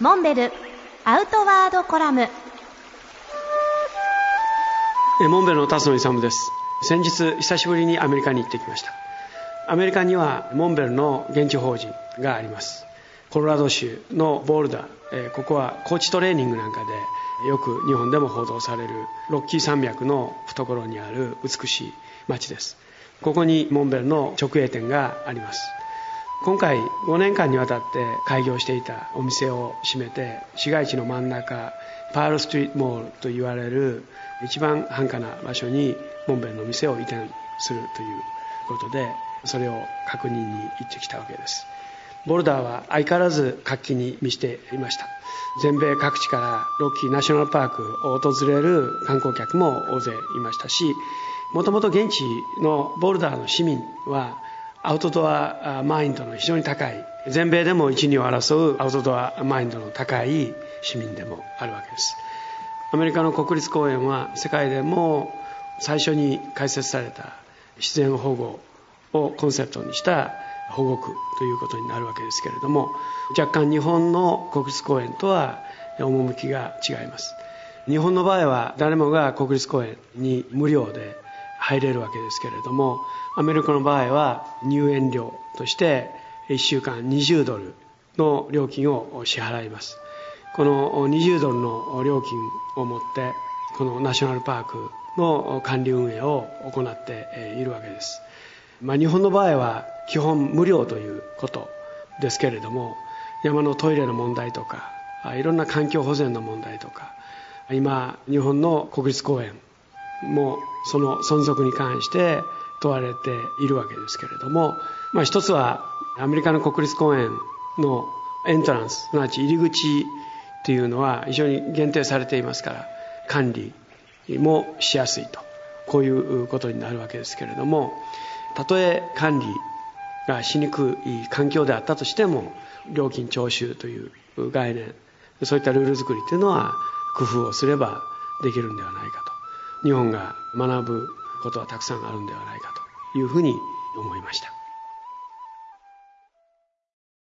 モンベルアウトワードコラム。モンベルの辰野勇です。先日久しぶりにアメリカに行ってきました。アメリカにはモンベルの現地法人があります。コロラド州のボールダー。ここはコーチトレーニングなんかでよく日本でも報道されるロッキー山脈の懐にある美しい町です。ここにモンベルの直営店があります。今回5年間にわたって開業していたお店を閉めて市街地の真ん中パールストリートモールと言われる一番繁華な場所にモンベルの店を移転するということでそれを確認に行ってきたわけです。ボルダーは相変わらず活気に満ちていました。全米各地からロッキーナショナルパークを訪れる観光客も大勢いましたしもともと現地のボルダーの市民はアウトドアマインドの非常に高い全米でも一二を争うアウトドアマインドの高い市民でもあるわけです。アメリカの国立公園は世界でも最初に開設された自然保護をコンセプトにした保護区ということになるわけですけれども若干日本の国立公園とは趣が違います。日本の場合は誰もが国立公園に無料で入れるわけですけれどもアメリカの場合は入園料として1週間20ドルの料金を支払います。この20ドルの料金を持ってこのナショナルパークの管理運営を行っているわけです、まあ、日本の場合は基本無料ということですけれども山のトイレの問題とかいろんな環境保全の問題とか今日本の国立公園もその存続に関して問われているわけですけれども、まあ、一つはアメリカの国立公園のエントランスすなわち入り口というのは非常に限定されていますから管理もしやすいとこういうことになるわけですけれどもたとえ管理がしにくい環境であったとしても料金徴収という概念そういったルール作りというのは工夫をすればできるんではないかと。日本が学ぶことはたくさんあるんではないかというふうに思いました。